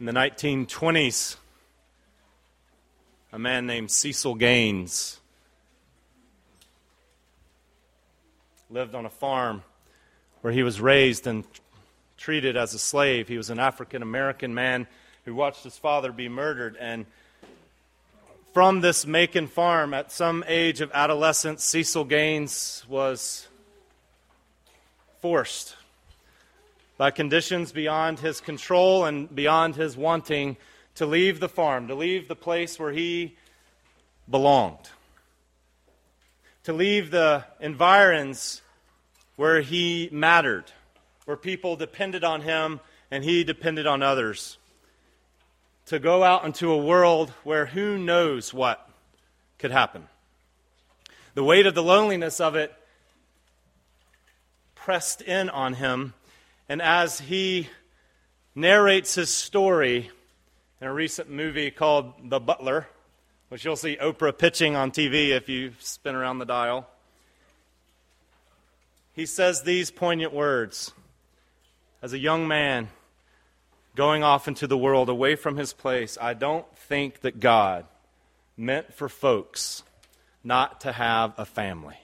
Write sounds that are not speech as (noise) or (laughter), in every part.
In the 1920s, a man named Cecil Gaines lived on a farm where he was raised and treated as a slave. He was an African American man who watched his father be murdered. And from this Macon farm, at some age of adolescence, Cecil Gaines was forced by conditions beyond his control and beyond his wanting to leave the farm, to leave the place where he belonged, to leave the environs where he mattered, where people depended on him and he depended on others, to go out into a world where who knows what could happen. The weight of the loneliness of it pressed in on him and as he narrates his story in a recent movie called The Butler, which you'll see Oprah pitching on TV if you spin around the dial, he says these poignant words As a young man going off into the world away from his place, I don't think that God meant for folks not to have a family.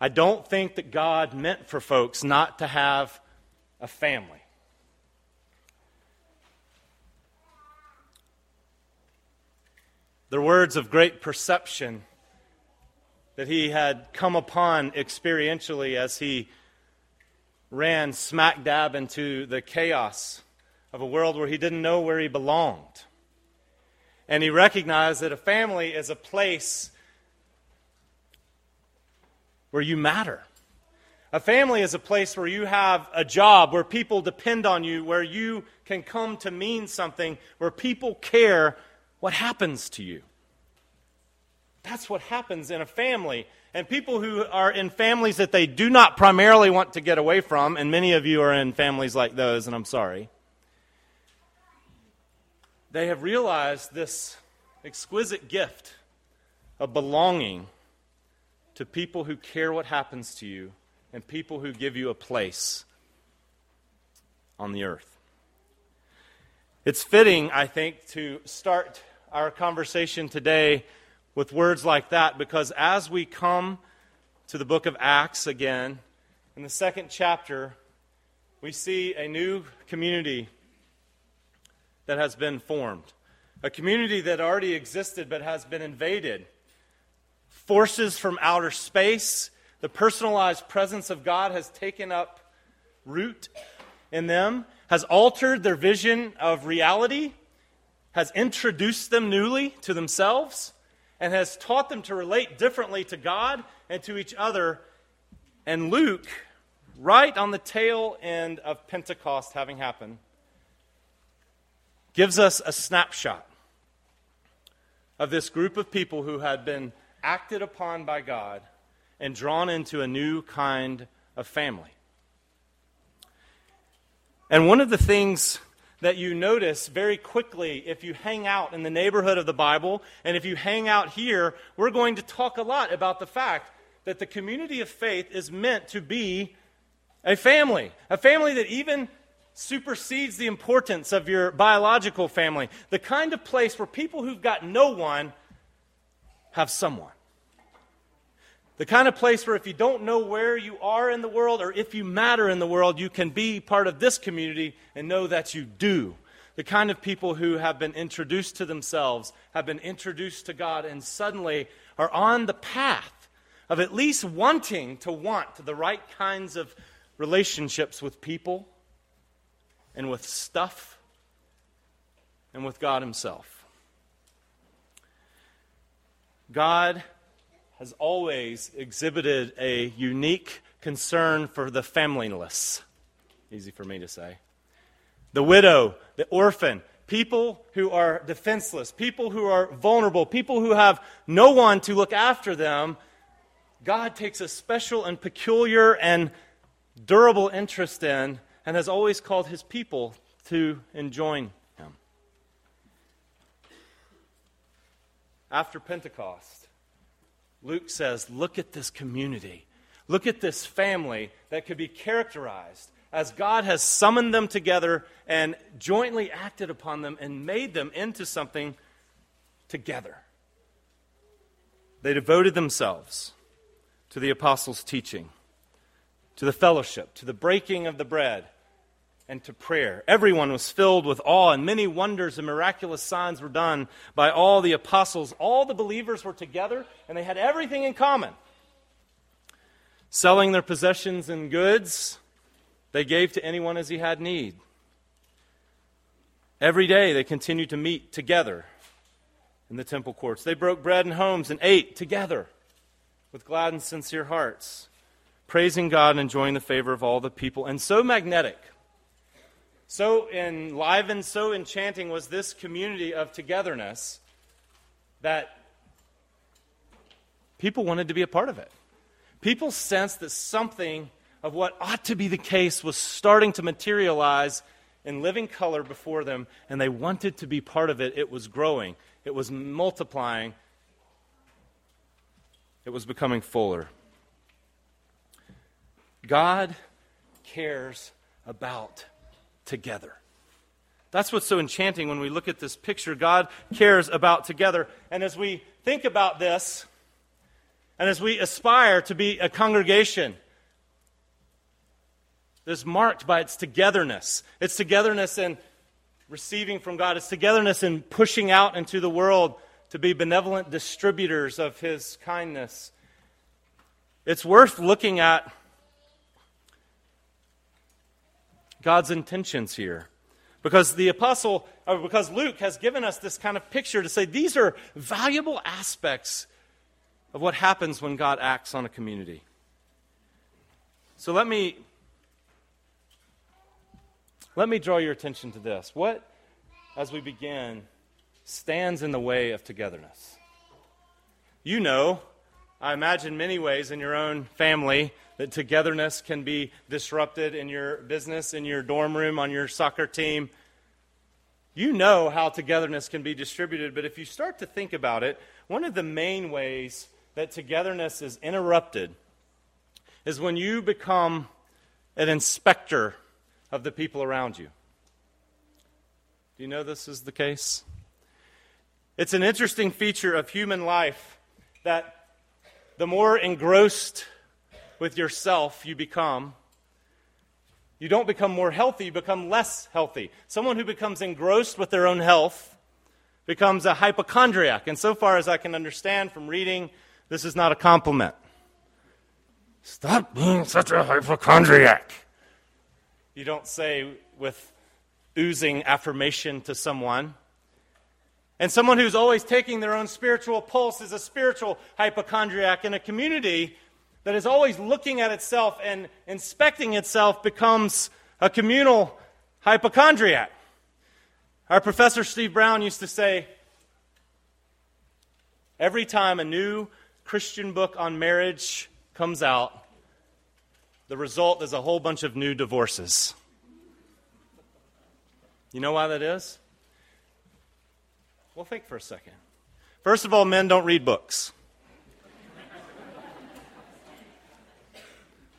I don't think that God meant for folks not to have a family. They're words of great perception that he had come upon experientially as he ran smack dab into the chaos of a world where he didn't know where he belonged. And he recognized that a family is a place where you matter. A family is a place where you have a job, where people depend on you, where you can come to mean something, where people care what happens to you. That's what happens in a family. And people who are in families that they do not primarily want to get away from, and many of you are in families like those, and I'm sorry, they have realized this exquisite gift of belonging to people who care what happens to you and people who give you a place on the earth. It's fitting, I think, to start our conversation today with words like that because as we come to the book of Acts again, in the second chapter, we see a new community that has been formed. A community that already existed but has been invaded forces from outer space. The personalized presence of God has taken up root in them, has altered their vision of reality, has introduced them newly to themselves, and has taught them to relate differently to God and to each other. And Luke, right on the tail end of Pentecost having happened, gives us a snapshot of this group of people who had been acted upon by God and drawn into a new kind of family. And one of the things that you notice very quickly if you hang out in the neighborhood of the Bible, and if you hang out here, we're going to talk a lot about the fact that the community of faith is meant to be a family. A family that even supersedes the importance of your biological family. The kind of place where people who've got no one have someone. The kind of place where if you don't know where you are in the world or if you matter in the world, you can be part of this community and know that you do. The kind of people who have been introduced to themselves, have been introduced to God, and suddenly are on the path of at least wanting to want the right kinds of relationships with people and with stuff and with God Himself. God has always exhibited a unique concern for the familyless. Easy for me to say. The widow, the orphan, people who are defenseless, people who are vulnerable, people who have no one to look after them. God takes a special and peculiar and durable interest in and has always called his people to enjoin him. After Pentecost, Luke says, Look at this community. Look at this family that could be characterized as God has summoned them together and jointly acted upon them and made them into something together. They devoted themselves to the apostles' teaching, to the fellowship, to the breaking of the bread, and to prayer. Everyone was filled with awe, and many wonders and miraculous signs were done by all the apostles. All the believers were together, and they had everything in common. Selling their possessions and goods, they gave to anyone as he had need. Every day they continued to meet together in the temple courts. They broke bread in homes and ate together with glad and sincere hearts, praising God and enjoying the favor of all the people. And so magnetic, so enlivened, so enchanting was this community of togetherness that people wanted to be a part of it. People sensed that something of what ought to be the case was starting to materialize in living color before them, and they wanted to be part of it. It was growing, it was multiplying, it was becoming fuller. God cares about together. That's what's so enchanting when we look at this picture. God cares about together. And as we think about this, and as we aspire to be a congregation that is marked by its togetherness, its togetherness in receiving from God, its togetherness in pushing out into the world to be benevolent distributors of His kindness, it's worth looking at God's intentions here. Because the apostle, or because Luke has given us this kind of picture to say these are valuable aspects of what happens when God acts on a community. So let me let me draw your attention to this. What, as we begin, stands in the way of togetherness? You know, I imagine many ways in your own family that togetherness can be disrupted in your business, in your dorm room, on your soccer team. You know how togetherness can be distributed, but if you start to think about it, one of the main ways that togetherness is interrupted is when you become an inspector of the people around you. Do you know this is the case? It's an interesting feature of human life that the more engrossed with yourself you become, you don't become more healthy, you become less healthy. Someone who becomes engrossed with their own health becomes a hypochondriac. And so far as I can understand from reading, this is not a compliment. Stop being such a hypochondriac you don't say with oozing affirmation to someone. And someone who's always taking their own spiritual pulse is a spiritual hypochondriac. And a community that is always looking at itself and inspecting itself becomes a communal hypochondriac. Our professor Steve Brown used to say every time a new Christian book on marriage comes out, the result is a whole bunch of new divorces. You know why that is? Well, think for a second. First of all, men don't read books.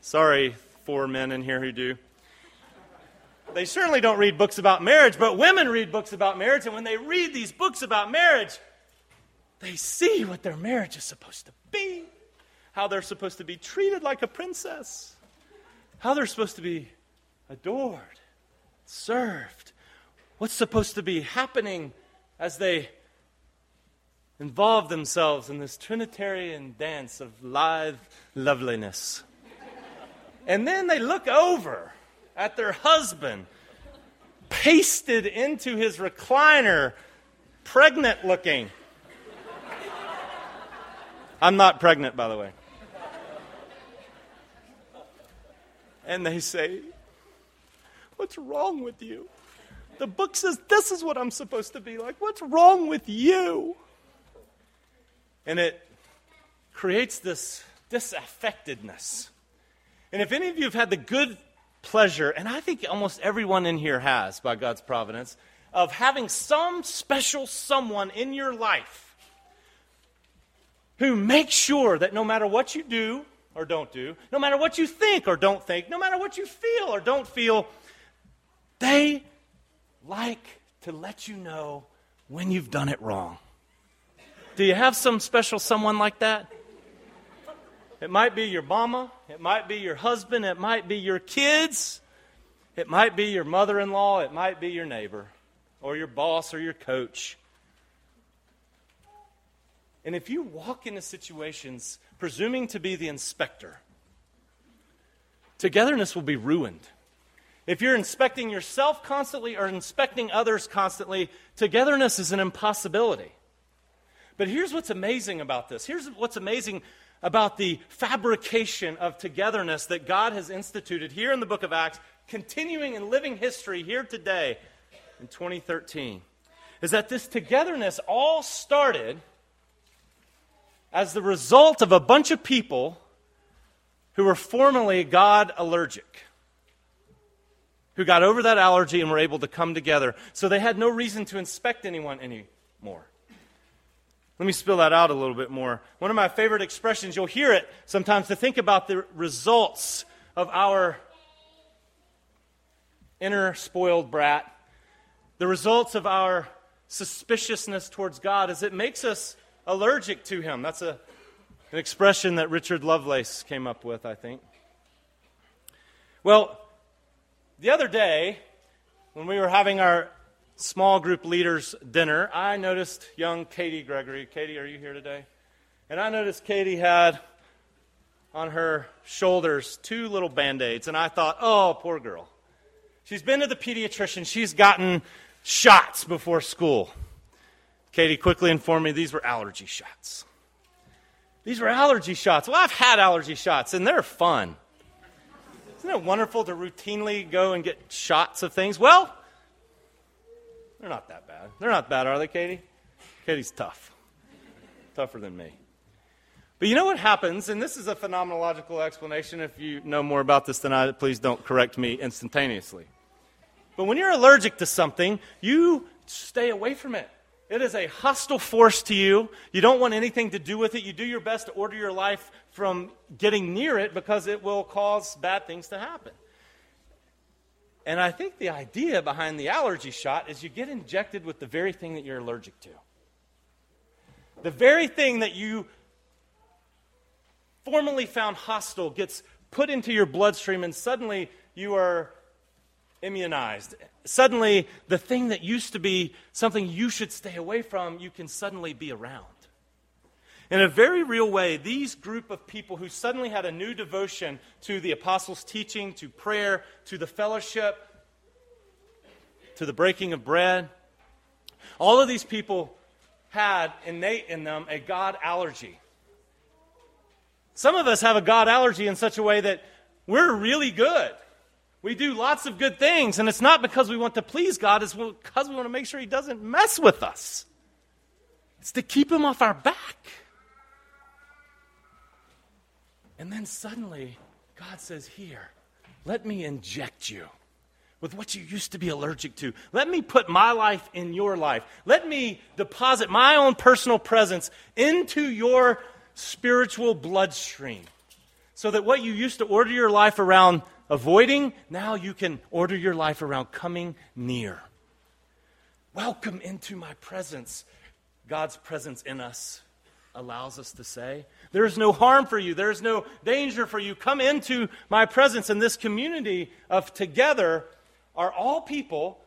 Sorry, four men in here who do. They certainly don't read books about marriage, but women read books about marriage, and when they read these books about marriage, they see what their marriage is supposed to be, how they're supposed to be treated like a princess how they're supposed to be adored, served, what's supposed to be happening as they involve themselves in this Trinitarian dance of live loveliness. And then they look over at their husband, pasted into his recliner, pregnant looking. I'm not pregnant, by the way. and they say, What's wrong with you? The book says this is what I'm supposed to be like. What's wrong with you? And it creates this disaffectedness. And if any of you have had the good pleasure, and I think almost everyone in here has by God's providence, of having some special someone in your life who makes sure that no matter what you do, or don't do, no matter what you think or don't think, no matter what you feel or don't feel, they like to let you know when you've done it wrong. Do you have some special someone like that? It might be your mama, it might be your husband, it might be your kids, it might be your mother in law, it might be your neighbor, or your boss, or your coach. And if you walk into situations presuming to be the inspector, togetherness will be ruined. If you're inspecting yourself constantly or inspecting others constantly, togetherness is an impossibility. But here's what's amazing about this. Here's what's amazing about the fabrication of togetherness that God has instituted here in the book of Acts, continuing in living history here today in 2013. Is that this togetherness all started as the result of a bunch of people who were formerly God allergic, who got over that allergy and were able to come together. So they had no reason to inspect anyone anymore. Let me spill that out a little bit more. One of my favorite expressions, you'll hear it sometimes to think about the results of our inner spoiled brat, the results of our suspiciousness towards God, is it makes us allergic to him. That's a, an expression that Richard Lovelace came up with, I think. Well, the other day, when we were having our small group leaders dinner, I noticed young Katie Gregory. Katie, are you here today? And I noticed Katie had on her shoulders two little band aids, and I thought, oh, poor girl. She's been to the pediatrician, she's gotten shots before school. Katie quickly informed me these were allergy shots. These were allergy shots. Well, I've had allergy shots, and they're fun. Isn't it wonderful to routinely go and get shots of things? Well, they're not that bad. They're not bad, are they, Katie? Katie's tough. Tougher than me. But you know what happens, and this is a phenomenological explanation. If you know more about this than I, please don't correct me instantaneously. But when you're allergic to something, you stay away from it. It is a hostile force to you. You don't want anything to do with it. You do your best to order your life from getting near it because it will cause bad things to happen. And I think the idea behind the allergy shot is you get injected with the very thing that you're allergic to. The very thing that you formerly found hostile gets put into your bloodstream, and suddenly you are immunized. Suddenly, the thing that used to be something you should stay away from, you can suddenly be around. In a very real way, these group of people who suddenly had a new devotion to the apostles' teaching, to prayer, to the fellowship, to the breaking of bread, all of these people had innate in them a God allergy. Some of us have a God allergy in such a way that we're really good. We do lots of good things, and it's not because we want to please God, it's because we want to make sure He doesn't mess with us. It's to keep Him off our back. And then suddenly, God says, Here, let me inject you with what you used to be allergic to. Let me put my life in your life. Let me deposit my own personal presence into your spiritual bloodstream so that what you used to order your life around avoiding, now you can order your life around coming near. Welcome into my presence. God's presence in us allows us to say, There is no harm for you, there is no danger for you. Come into my presence. And this community of together are all people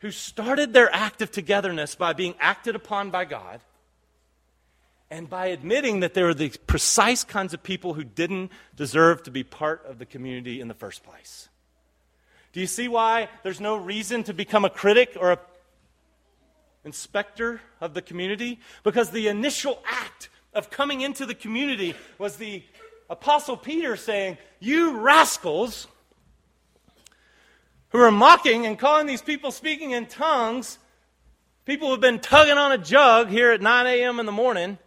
who started their act of togetherness by being acted upon by God and by admitting that they were the precise kinds of people who didn't deserve to be part of the community in the first place. Do you see why there's no reason to become a critic or a inspector of the community? Because the initial act of coming into the community was the apostle Peter saying, "You rascals who are mocking and calling these people speaking in tongues, people who've been tugging on a jug here at 9 a.m. in the morning,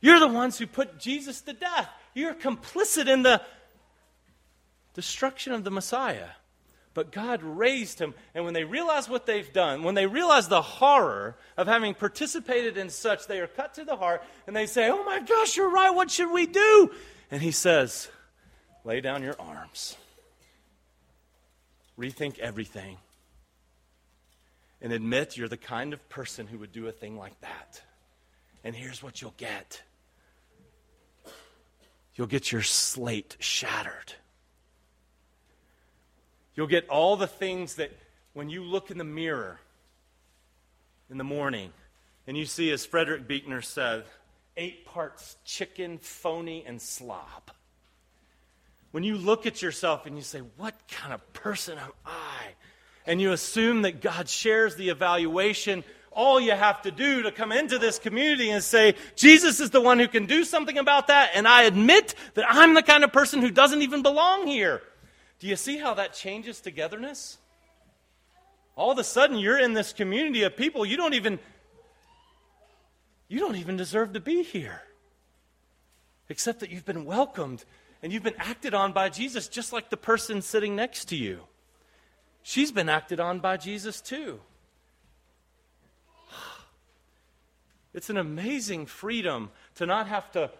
you're the ones who put Jesus to death. You're complicit in the destruction of the Messiah. But God raised him. And when they realize what they've done, when they realize the horror of having participated in such, they are cut to the heart and they say, Oh my gosh, you're right. What should we do? And he says, lay down your arms, rethink everything, and admit you're the kind of person who would do a thing like that. And here's what you'll get you'll get your slate shattered. You'll get all the things that when you look in the mirror in the morning and you see, as Frederick Buechner said, eight parts chicken, phony, and slob. When you look at yourself and you say, What kind of person am I? And you assume that God shares the evaluation, all you have to do to come into this community and say, Jesus is the one who can do something about that, and I admit that I'm the kind of person who doesn't even belong here. Do you see how that changes togetherness? All of a sudden, you're in this community of people you don't even you don't even deserve to be here. Except that you've been welcomed and you've been acted on by Jesus, just like the person sitting next to you. She's been acted on by Jesus too. (sighs) It's an amazing freedom to not have to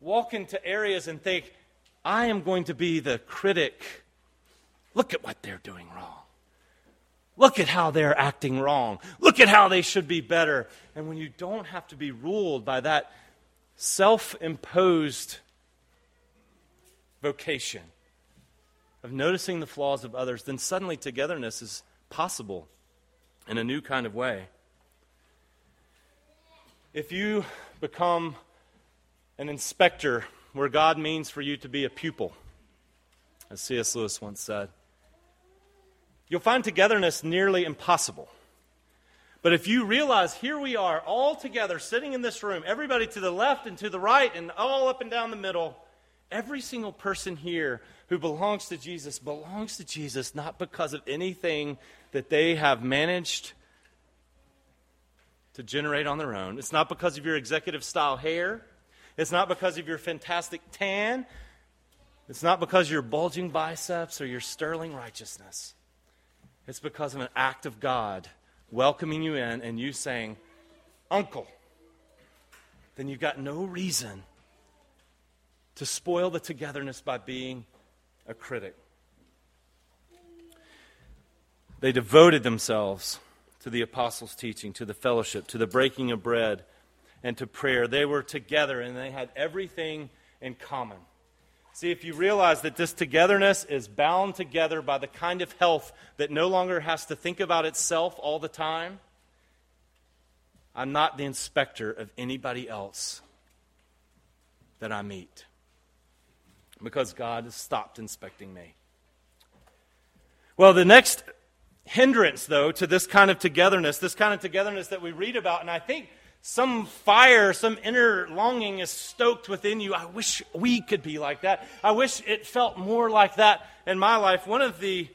walk into areas and think, I am going to be the critic. Look at what they're doing wrong. Look at how they're acting wrong. Look at how they should be better. And when you don't have to be ruled by that self imposed vocation of noticing the flaws of others, then suddenly togetherness is possible in a new kind of way. If you become an inspector where God means for you to be a pupil, as C.S. Lewis once said, you'll find togetherness nearly impossible. But if you realize here we are all together sitting in this room, everybody to the left and to the right and all up and down the middle, every single person here who belongs to Jesus belongs to Jesus not because of anything that they have managed to generate on their own. It's not because of your executive style hair. It's not because of your fantastic tan. It's not because of your bulging biceps or your sterling righteousness. It's because of an act of God welcoming you in and you saying, Uncle, then you've got no reason to spoil the togetherness by being a critic. They devoted themselves to the apostles' teaching, to the fellowship, to the breaking of bread, and to prayer. They were together and they had everything in common. See, if you realize that this togetherness is bound together by the kind of health that no longer has to think about itself all the time, I'm not the inspector of anybody else that I meet because God has stopped inspecting me. Well, the next hindrance, though, to this kind of togetherness, this kind of togetherness that we read about, and I think some fire, some inner longing is stoked within you. I wish we could be like that. I wish it felt more like that in my life. One of the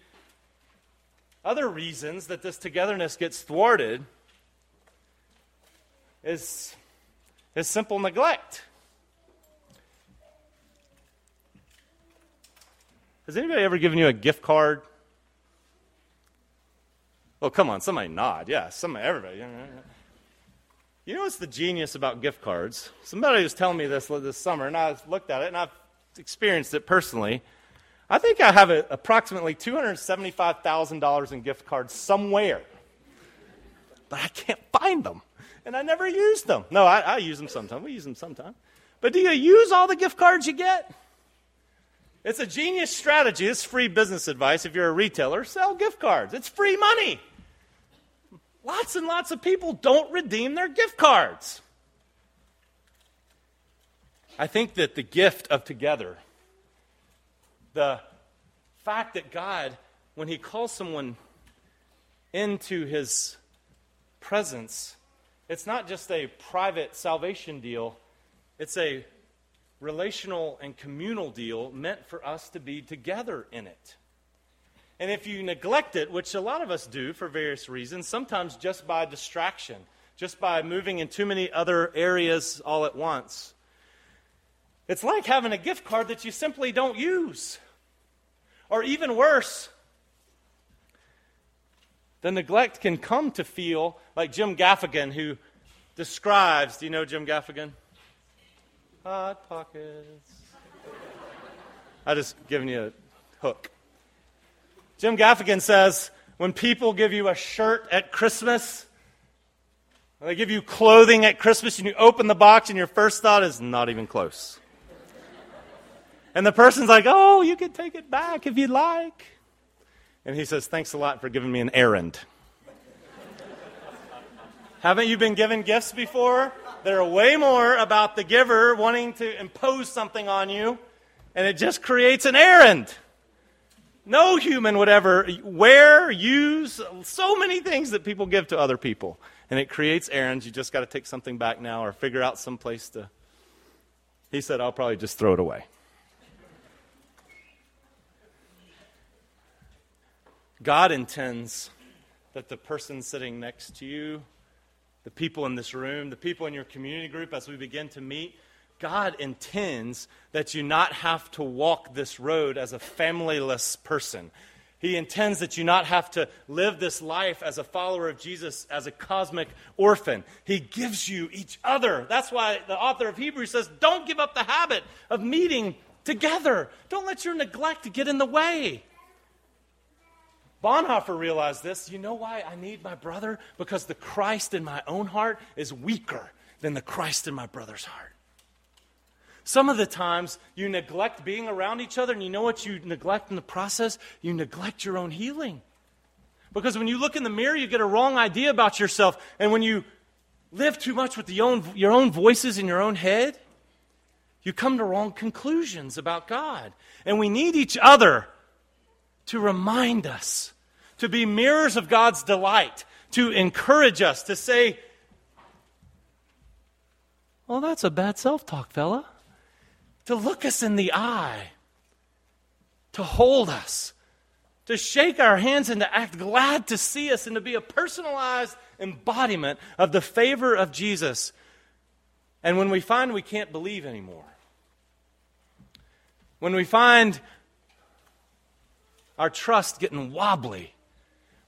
other reasons that this togetherness gets thwarted is, is simple neglect. Has anybody ever given you a gift card? Oh, come on, somebody nod. Yeah, somebody, everybody. You know what's the genius about gift cards? Somebody was telling me this this summer, and I looked at it, and I've experienced it personally. I think I have a, approximately $275,000 in gift cards somewhere, but I can't find them, and I never use them. No, I, I use them sometimes. We use them sometimes. But do you use all the gift cards you get? It's a genius strategy. It's free business advice. If you're a retailer, sell gift cards. It's free money. Lots and lots of people don't redeem their gift cards. I think that the gift of together, the fact that God, when He calls someone into His presence, it's not just a private salvation deal, it's a relational and communal deal meant for us to be together in it. And if you neglect it, which a lot of us do for various reasons, sometimes just by distraction, just by moving in too many other areas all at once, it's like having a gift card that you simply don't use. Or even worse, the neglect can come to feel like Jim Gaffigan, who describes, do you know Jim Gaffigan? Hot pockets. I just giving you a hook. Jim Gaffigan says when people give you a shirt at Christmas, they give you clothing at Christmas, and you open the box, and your first thought is not even close. And the person's like, Oh, you can take it back if you'd like. And he says, Thanks a lot for giving me an errand. Haven't you been given gifts before? They're way more about the giver wanting to impose something on you, and it just creates an errand. No human would ever wear, use so many things that people give to other people. And it creates errands. You just got to take something back now or figure out some place to. He said, I'll probably just throw it away. God intends that the person sitting next to you, the people in this room, the people in your community group, as we begin to meet, God intends that you not have to walk this road as a familyless person. He intends that you not have to live this life as a follower of Jesus as a cosmic orphan. He gives you each other. That's why the author of Hebrews says, Don't give up the habit of meeting together. Don't let your neglect get in the way. Bonhoeffer realized this. You know why I need my brother? Because the Christ in my own heart is weaker than the Christ in my brother's heart. Some of the times you neglect being around each other, and you know what you neglect in the process? You neglect your own healing. Because when you look in the mirror, you get a wrong idea about yourself. And when you live too much with own, your own voices in your own head, you come to wrong conclusions about God. And we need each other to remind us, to be mirrors of God's delight, to encourage us, to say, Well, that's a bad self talk, fella to look us in the eye, to hold us, to shake our hands and to act glad to see us and to be a personalized embodiment of the favor of Jesus. And when we find we can't believe anymore, when we find our trust getting wobbly,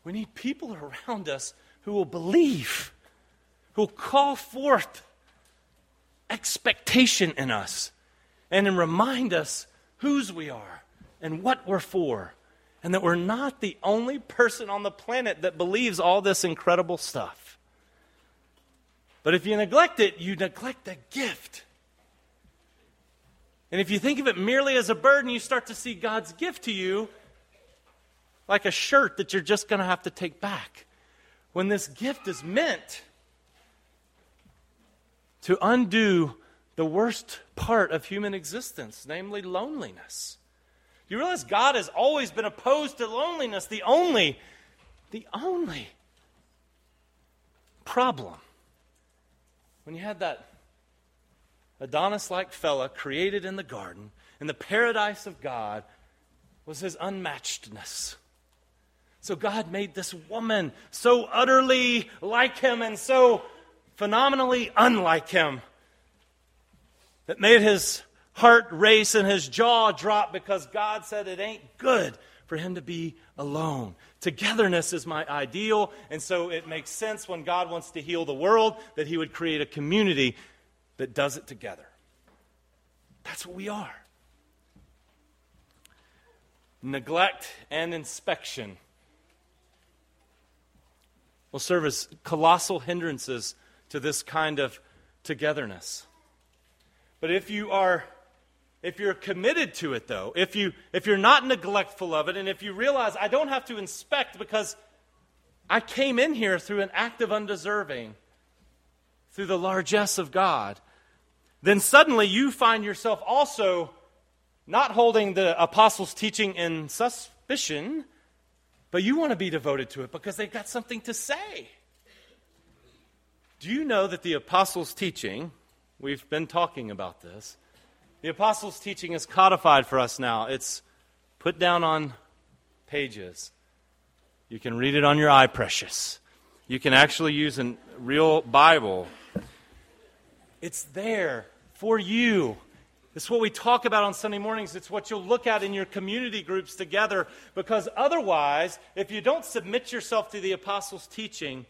we need people around us who will believe, who will call forth expectation in us and then remind us whose we are and what we're for, and that we're not the only person on the planet that believes all this incredible stuff. But if you neglect it, you neglect the gift. And if you think of it merely as a burden, you start to see God's gift to you like a shirt that you're just going to have to take back. When this gift is meant to undo the worst part of human existence, namely loneliness. You realize God has always been opposed to loneliness. The only, the only problem when you had that Adonis like fella created in the garden, in the paradise of God, was his unmatchedness. So God made this woman so utterly like him and so phenomenally unlike him that made his heart race and his jaw drop because God said it ain't good for him to be alone. Togetherness is my ideal, and so it makes sense when God wants to heal the world that he would create a community that does it together. That's what we are. Neglect and inspection will serve as colossal hindrances to this kind of togetherness. But if you are if you're committed to it though, if you if you're not neglectful of it and if you realize I don't have to inspect because I came in here through an act of undeserving through the largesse of God, then suddenly you find yourself also not holding the apostles' teaching in suspicion, but you want to be devoted to it because they've got something to say. Do you know that the apostles' teaching We've been talking about this. The apostles' teaching is codified for us now. It's put down on pages. You can read it on your iPrecious. You can actually use a real Bible. It's there for you. It's what we talk about on Sunday mornings. It's what you'll look at in your community groups together. Because otherwise, if you don't submit yourself to the apostles' teaching,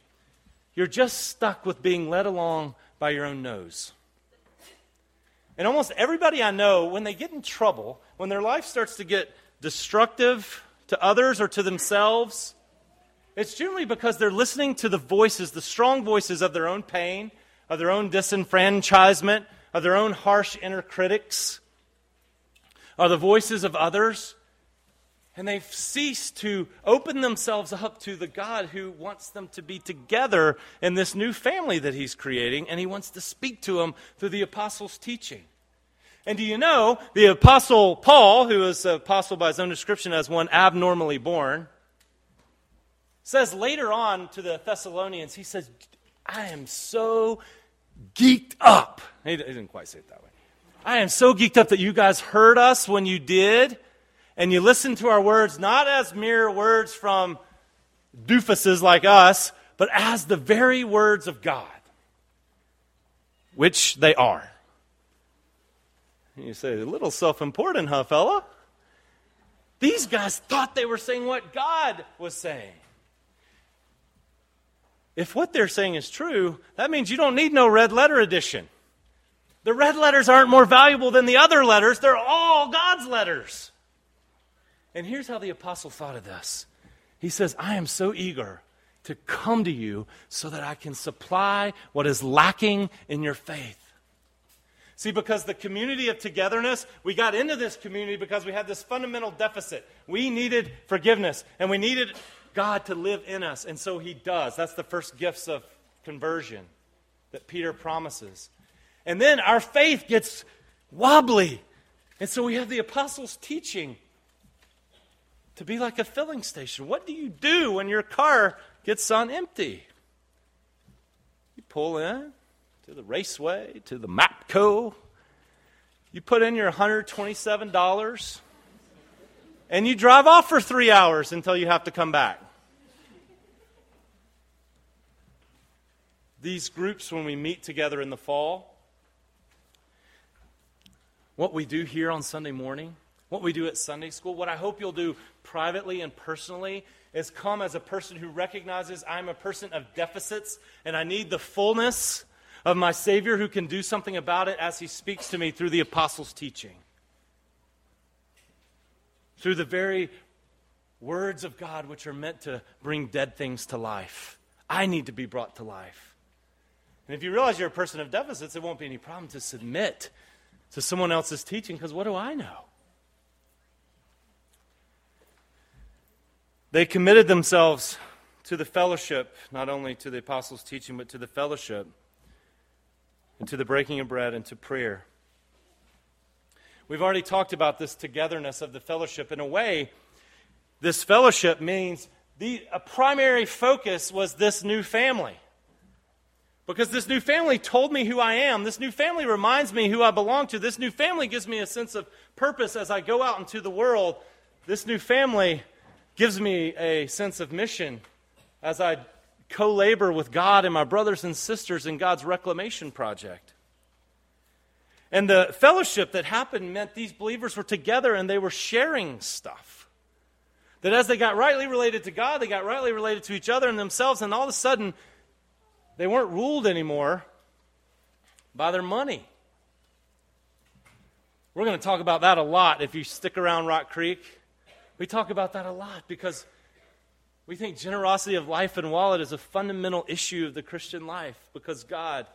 you're just stuck with being led along by your own nose. And almost everybody I know, when they get in trouble, when their life starts to get destructive to others or to themselves, it's generally because they're listening to the voices, the strong voices of their own pain, of their own disenfranchisement, of their own harsh inner critics, or the voices of others. And they've ceased to open themselves up to the God who wants them to be together in this new family that He's creating, and He wants to speak to them through the apostles' teaching. And do you know, the apostle Paul, who is apostle by his own description as one abnormally born, says later on to the Thessalonians, he says, I am so geeked up. He didn't quite say it that way. I am so geeked up that you guys heard us when you did, and you listen to our words not as mere words from doofuses like us, but as the very words of God, which they are. You say, a little self important, huh, fella? These guys thought they were saying what God was saying. If what they're saying is true, that means you don't need no red letter edition. The red letters aren't more valuable than the other letters, they're all God's letters. And here's how the apostle thought of this he says, I am so eager to come to you so that I can supply what is lacking in your faith. See, because the community of togetherness, we got into this community because we had this fundamental deficit. We needed forgiveness, and we needed God to live in us, and so He does. That's the first gifts of conversion that Peter promises. And then our faith gets wobbly, and so we have the apostles' teaching to be like a filling station. What do you do when your car gets on empty? You pull in, to the Raceway, to the Mapco. You put in your $127 and you drive off for three hours until you have to come back. These groups, when we meet together in the fall, what we do here on Sunday morning, what we do at Sunday school, what I hope you'll do privately and personally is come as a person who recognizes I'm a person of deficits and I need the fullness of my Savior who can do something about it as he speaks to me through the apostles' teaching. Through the very words of God, which are meant to bring dead things to life. I need to be brought to life. And if you realize you're a person of deficits, it won't be any problem to submit to someone else's teaching because what do I know? They committed themselves to the fellowship, not only to the apostles' teaching, but to the fellowship and to the breaking of bread and to prayer. We've already talked about this togetherness of the fellowship. In a way, this fellowship means the, a primary focus was this new family. Because this new family told me who I am. This new family reminds me who I belong to. This new family gives me a sense of purpose as I go out into the world. This new family gives me a sense of mission as I co labor with God and my brothers and sisters in God's reclamation project. And the fellowship that happened meant these believers were together and they were sharing stuff. That as they got rightly related to God, they got rightly related to each other and themselves, and all of a sudden, they weren't ruled anymore by their money. We're going to talk about that a lot if you stick around Rock Creek. We talk about that a lot because we think generosity of life and wallet is a fundamental issue of the Christian life because God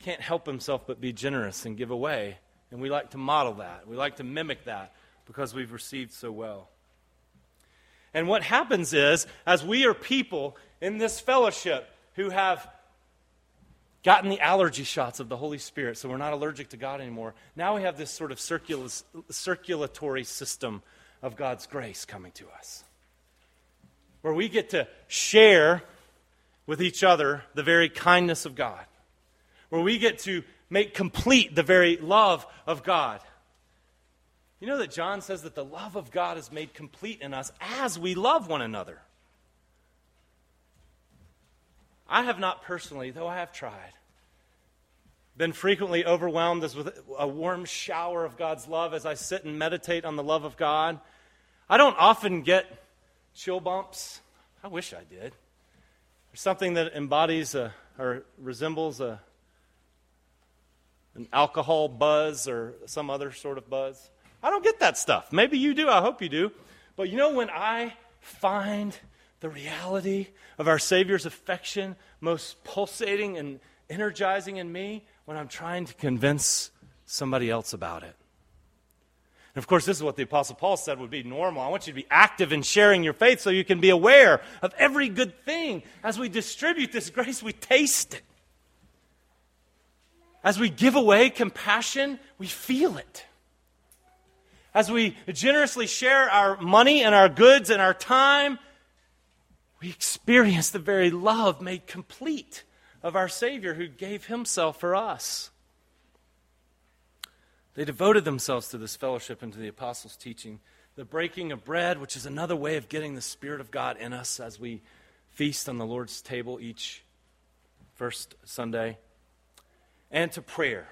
can't help himself but be generous and give away. And we like to model that. We like to mimic that because we've received so well. And what happens is, as we are people in this fellowship who have gotten the allergy shots of the Holy Spirit, so we're not allergic to God anymore, now we have this sort of circulatory system of God's grace coming to us where we get to share with each other the very kindness of God, where we get to make complete the very love of God. You know that John says that the love of God is made complete in us as we love one another. I have not personally, though I have tried, been frequently overwhelmed as with a warm shower of God's love as I sit and meditate on the love of God. I don't often get chill bumps. I wish I did. There's something that embodies a, or resembles a, an alcohol buzz or some other sort of buzz. I don't get that stuff. Maybe you do. I hope you do. But you know, when I find the reality of our Savior's affection most pulsating and energizing in me, when I'm trying to convince somebody else about it. And of course, this is what the Apostle Paul said would be normal. I want you to be active in sharing your faith so you can be aware of every good thing. As we distribute this grace, we taste it. As we give away compassion, we feel it. As we generously share our money and our goods and our time, we experience the very love made complete of our Savior who gave Himself for us. They devoted themselves to this fellowship and to the apostles' teaching. The breaking of bread, which is another way of getting the Spirit of God in us as we feast on the Lord's table each first Sunday and to prayer.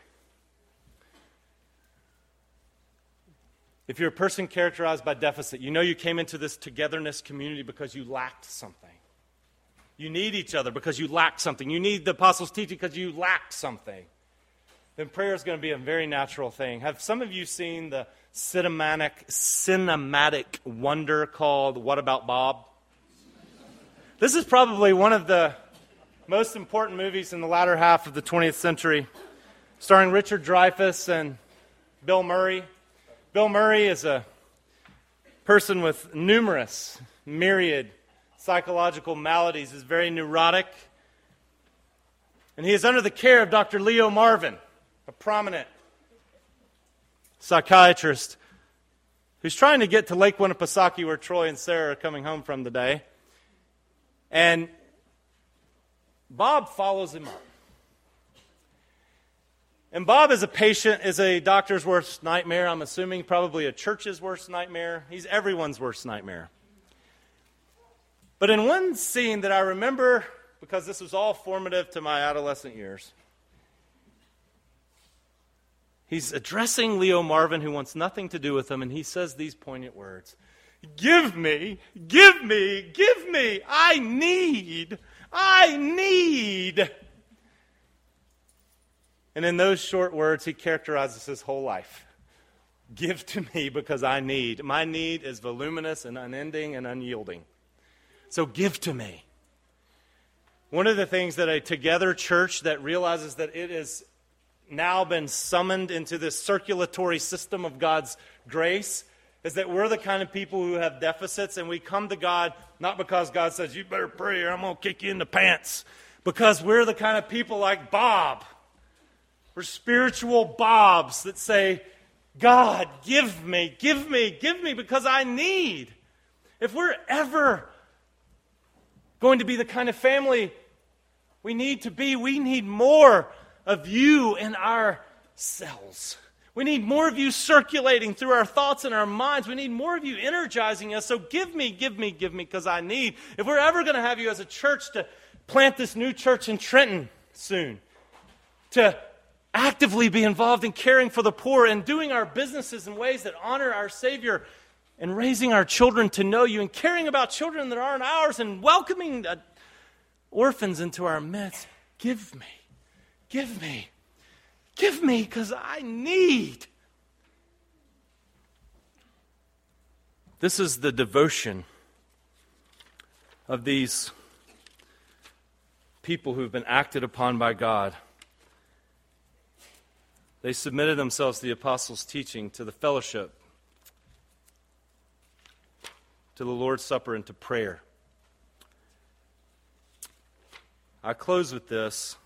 If you're a person characterized by deficit, you know you came into this togetherness community because you lacked something. You need each other because you lack something. You need the apostles' teaching because you lack something. Then prayer is going to be a very natural thing. Have some of you seen the cinematic, cinematic wonder called What About Bob? This is probably one of the most important movies in the latter half of the 20th century, starring Richard Dreyfuss and Bill Murray. Bill Murray is a person with numerous, myriad psychological maladies, is very neurotic. And he is under the care of Dr. Leo Marvin, a prominent psychiatrist who's trying to get to Lake Winnipesaukee, where Troy and Sarah are coming home from today. And Bob follows him up. And Bob, is a patient, is a doctor's worst nightmare. I'm assuming probably a church's worst nightmare. He's everyone's worst nightmare. But in one scene that I remember, because this was all formative to my adolescent years, he's addressing Leo Marvin, who wants nothing to do with him, and he says these poignant words Give me, give me, give me. I need I need. And in those short words, he characterizes his whole life. Give to me because I need. My need is voluminous and unending and unyielding. So give to me. One of the things that a together church that realizes that it has now been summoned into this circulatory system of God's grace is that we're the kind of people who have deficits and we come to God not because God says, you better pray or I'm going to kick you in the pants, because we're the kind of people like Bob. We're spiritual Bobs that say, God, give me, give me, give me, because I need. If we're ever going to be the kind of family we need to be, we need more of you in our cells. We need more of you circulating through our thoughts and our minds. We need more of you energizing us. So give me, give me, give me, because I need. If we're ever going to have you as a church to plant this new church in Trenton soon, to actively be involved in caring for the poor and doing our businesses in ways that honor our Savior and raising our children to know you and caring about children that aren't ours and welcoming orphans into our midst, give me, give me. Give me because I need. This is the devotion of these people who've been acted upon by God. They submitted themselves to the apostles' teaching, to the fellowship, to the Lord's Supper, and to prayer. I close with this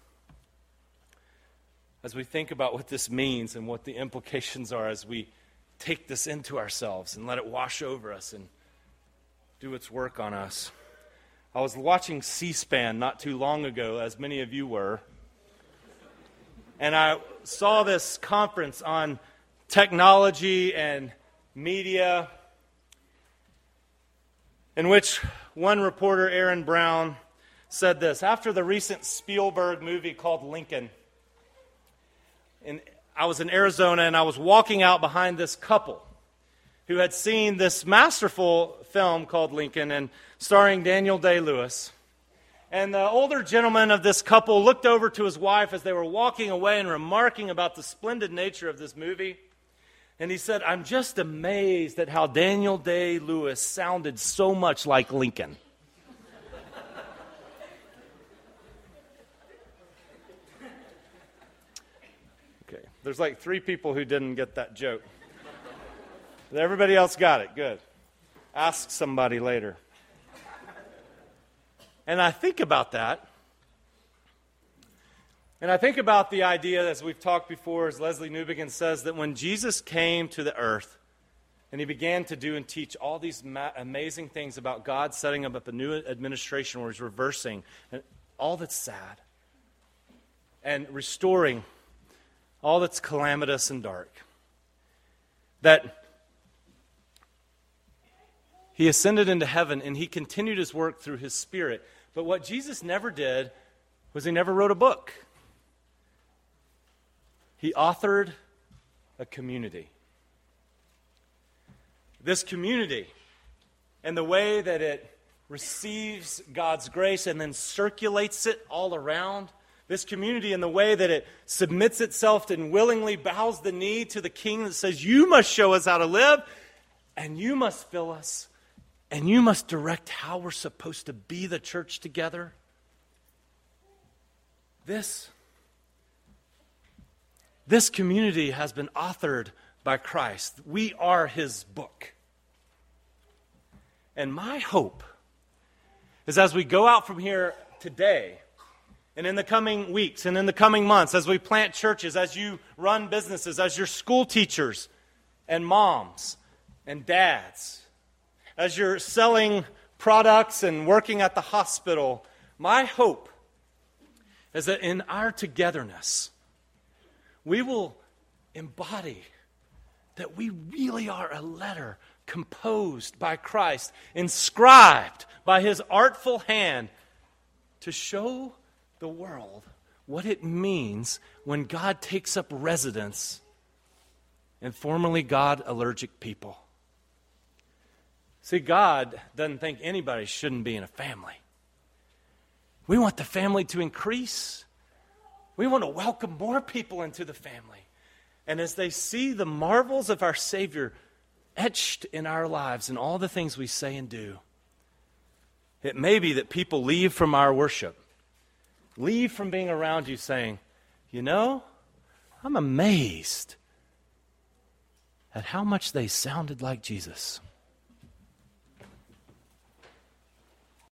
as we think about what this means and what the implications are as we take this into ourselves and let it wash over us and do its work on us. I was watching C SPAN not too long ago, as many of you were, and I saw this conference on technology and media, in which one reporter, Aaron Brown, said this After the recent Spielberg movie called Lincoln, in, I was in Arizona and I was walking out behind this couple who had seen this masterful film called Lincoln and starring Daniel Day Lewis. And the older gentleman of this couple looked over to his wife as they were walking away and remarking about the splendid nature of this movie. And he said, I'm just amazed at how Daniel Day Lewis sounded so much like Lincoln. okay, there's like three people who didn't get that joke. Everybody else got it. Good. Ask somebody later. And I think about that. And I think about the idea, as we've talked before, as Lesslie Newbigin says, that when Jesus came to the earth and he began to do and teach all these ma- amazing things about God setting up a new administration where he's reversing all that's sad and restoring all that's calamitous and dark, that he ascended into heaven and he continued his work through his spirit. But what Jesus never did was he never wrote a book. He authored a community. This community and the way that it receives God's grace and then circulates it all around. This community and the way that it submits itself and willingly bows the knee to the king that says, You must show us how to live, and you must fill us and you must direct how we're supposed to be the church together. This, this community has been authored by Christ. We are his book. And my hope is as we go out from here today, and in the coming weeks and in the coming months, as we plant churches, as you run businesses, as your school teachers and moms and dads, as you're selling products and working at the hospital, my hope is that in our togetherness, we will embody that we really are a letter composed by Christ, inscribed by his artful hand to show the world what it means when God takes up residence in formerly God allergic people. See, God doesn't think anybody shouldn't be in a family. We want the family to increase. We want to welcome more people into the family. And as they see the marvels of our Savior etched in our lives and all the things we say and do, it may be that people leave from our worship, leave from being around you saying, You know, I'm amazed at how much they sounded like Jesus.